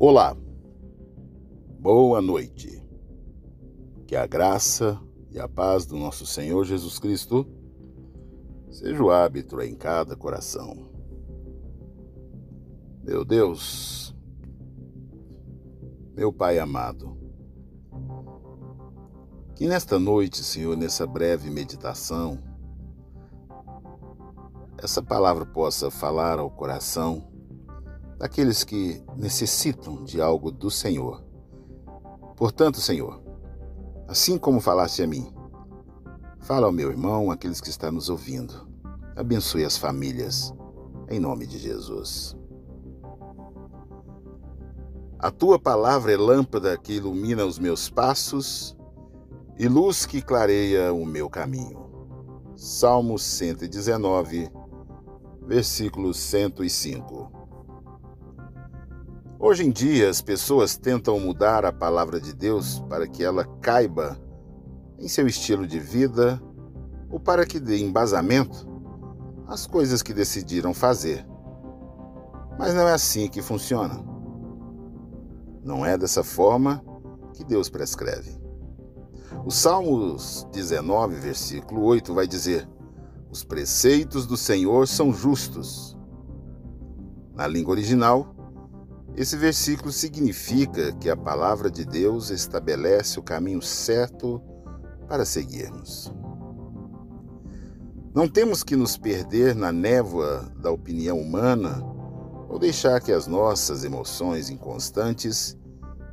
Olá, boa noite. Que a graça e a paz do nosso Senhor Jesus Cristo seja o hábito em cada coração. Meu Deus, meu Pai amado, que nesta noite, Senhor, nessa breve meditação, essa palavra possa falar ao coração daqueles que necessitam de algo do Senhor. Portanto, Senhor, assim como falaste a mim, fala ao meu irmão, aqueles que estão nos ouvindo. Abençoe as famílias, em nome de Jesus. A tua palavra é lâmpada que ilumina os meus passos e luz que clareia o meu caminho. Salmo 119, versículo 105. Hoje em dia, as pessoas tentam mudar a palavra de Deus para que ela caiba em seu estilo de vida ou para que dê embasamento às coisas que decidiram fazer. Mas não é assim que funciona. Não é dessa forma que Deus prescreve. O Salmos 19, versículo 8 vai dizer: Os preceitos do Senhor são justos. Na língua original, esse versículo significa que a palavra de Deus estabelece o caminho certo para seguirmos. Não temos que nos perder na névoa da opinião humana ou deixar que as nossas emoções inconstantes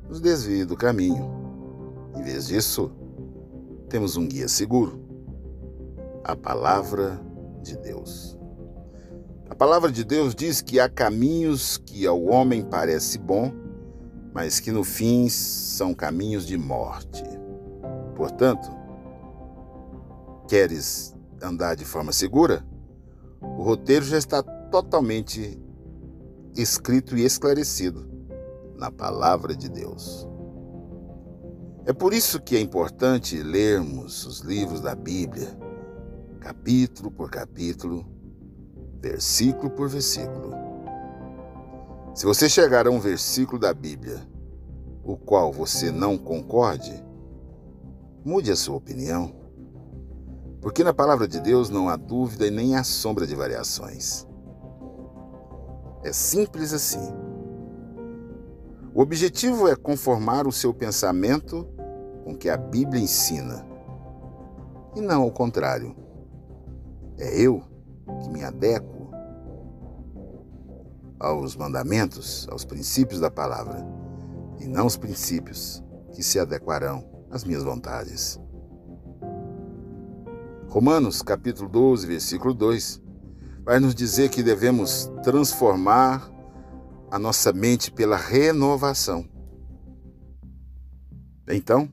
nos desviem do caminho. Em vez disso, temos um guia seguro: a palavra de Deus. A palavra de Deus diz que há caminhos que ao homem parece bom, mas que no fim são caminhos de morte. Portanto, queres andar de forma segura? O roteiro já está totalmente escrito e esclarecido na palavra de Deus. É por isso que é importante lermos os livros da Bíblia, capítulo por capítulo, versículo por versículo. Se você chegar a um versículo da Bíblia, o qual você não concorde, mude a sua opinião. Porque na palavra de Deus não há dúvida e nem há sombra de variações. É simples assim. O objetivo é conformar o seu pensamento com o que a Bíblia ensina, e não ao contrário. É eu que me adequo aos mandamentos, aos princípios da palavra, e não os princípios que se adequarão às minhas vontades. Romanos capítulo 12, versículo 2, vai nos dizer que devemos transformar a nossa mente pela renovação. Então,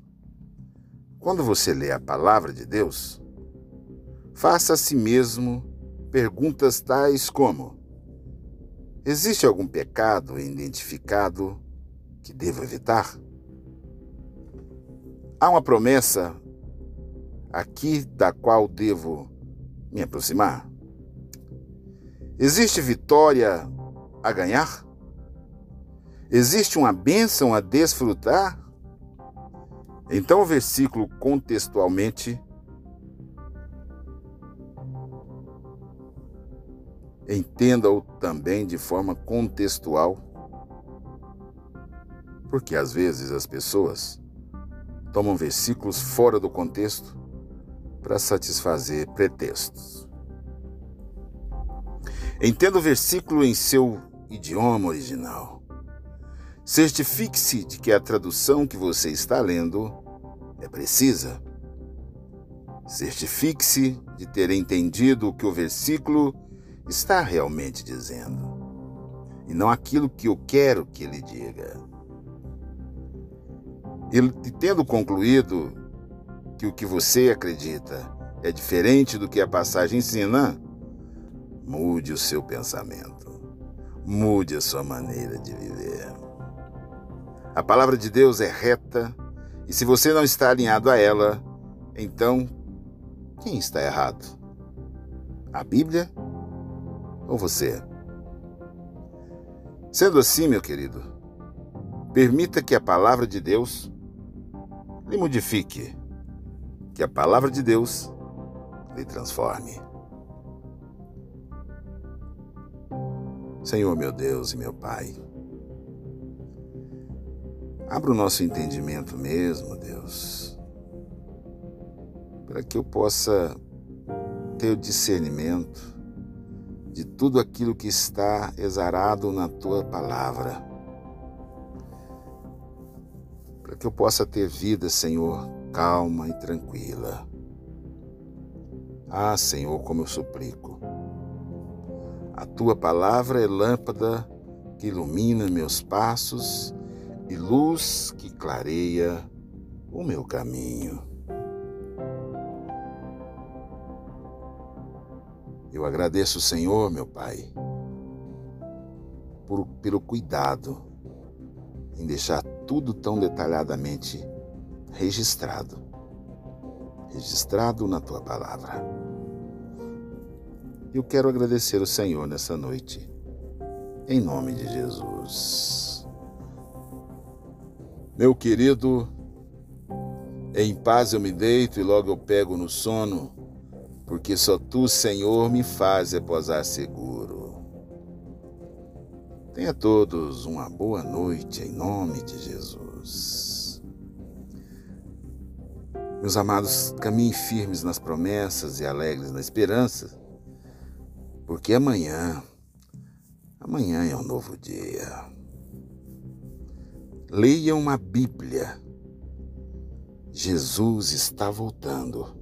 quando você lê a palavra de Deus, faça a si mesmo perguntas tais como: Existe algum pecado identificado que devo evitar? Há uma promessa aqui da qual devo me aproximar? Existe vitória a ganhar? Existe uma bênção a desfrutar? Então o versículo contextualmente Entenda-o também de forma contextual, porque às vezes as pessoas tomam versículos fora do contexto para satisfazer pretextos. Entenda o versículo em seu idioma original. Certifique-se de que a tradução que você está lendo é precisa. Certifique-se de ter entendido o que o versículo está realmente dizendo, e não aquilo que eu quero que ele diga. Ele tendo concluído que o que você acredita é diferente do que a passagem ensina, mude o seu pensamento, mude a sua maneira de viver. A palavra de Deus é reta, e se você não está alinhado a ela, então quem está errado? A Bíblia ou você? Sendo assim, meu querido, Permita que a palavra de Deus lhe modifique, que a palavra de Deus lhe transforme. Senhor meu Deus e meu Pai, abra o nosso entendimento mesmo, Deus, para que eu possa ter o discernimento de tudo aquilo que está exarado na tua palavra para que eu possa ter vida, Senhor, calma e tranquila. Ah, Senhor, como eu suplico. A tua palavra é lâmpada que ilumina meus passos e luz que clareia o meu caminho. Eu agradeço, Senhor, meu Pai, por, pelo cuidado em deixar tudo tão detalhadamente registrado registrado na tua palavra. Eu quero agradecer o Senhor nessa noite, em nome de Jesus. Meu querido, em paz eu me deito e logo eu pego no sono, porque só tu, Senhor, me faz reposar seguro. Tenha todos uma boa noite em nome de Jesus. Meus amados, caminhem firmes nas promessas e alegres na esperança, porque amanhã, amanhã é um novo dia. Leiam a Bíblia. Jesus está voltando.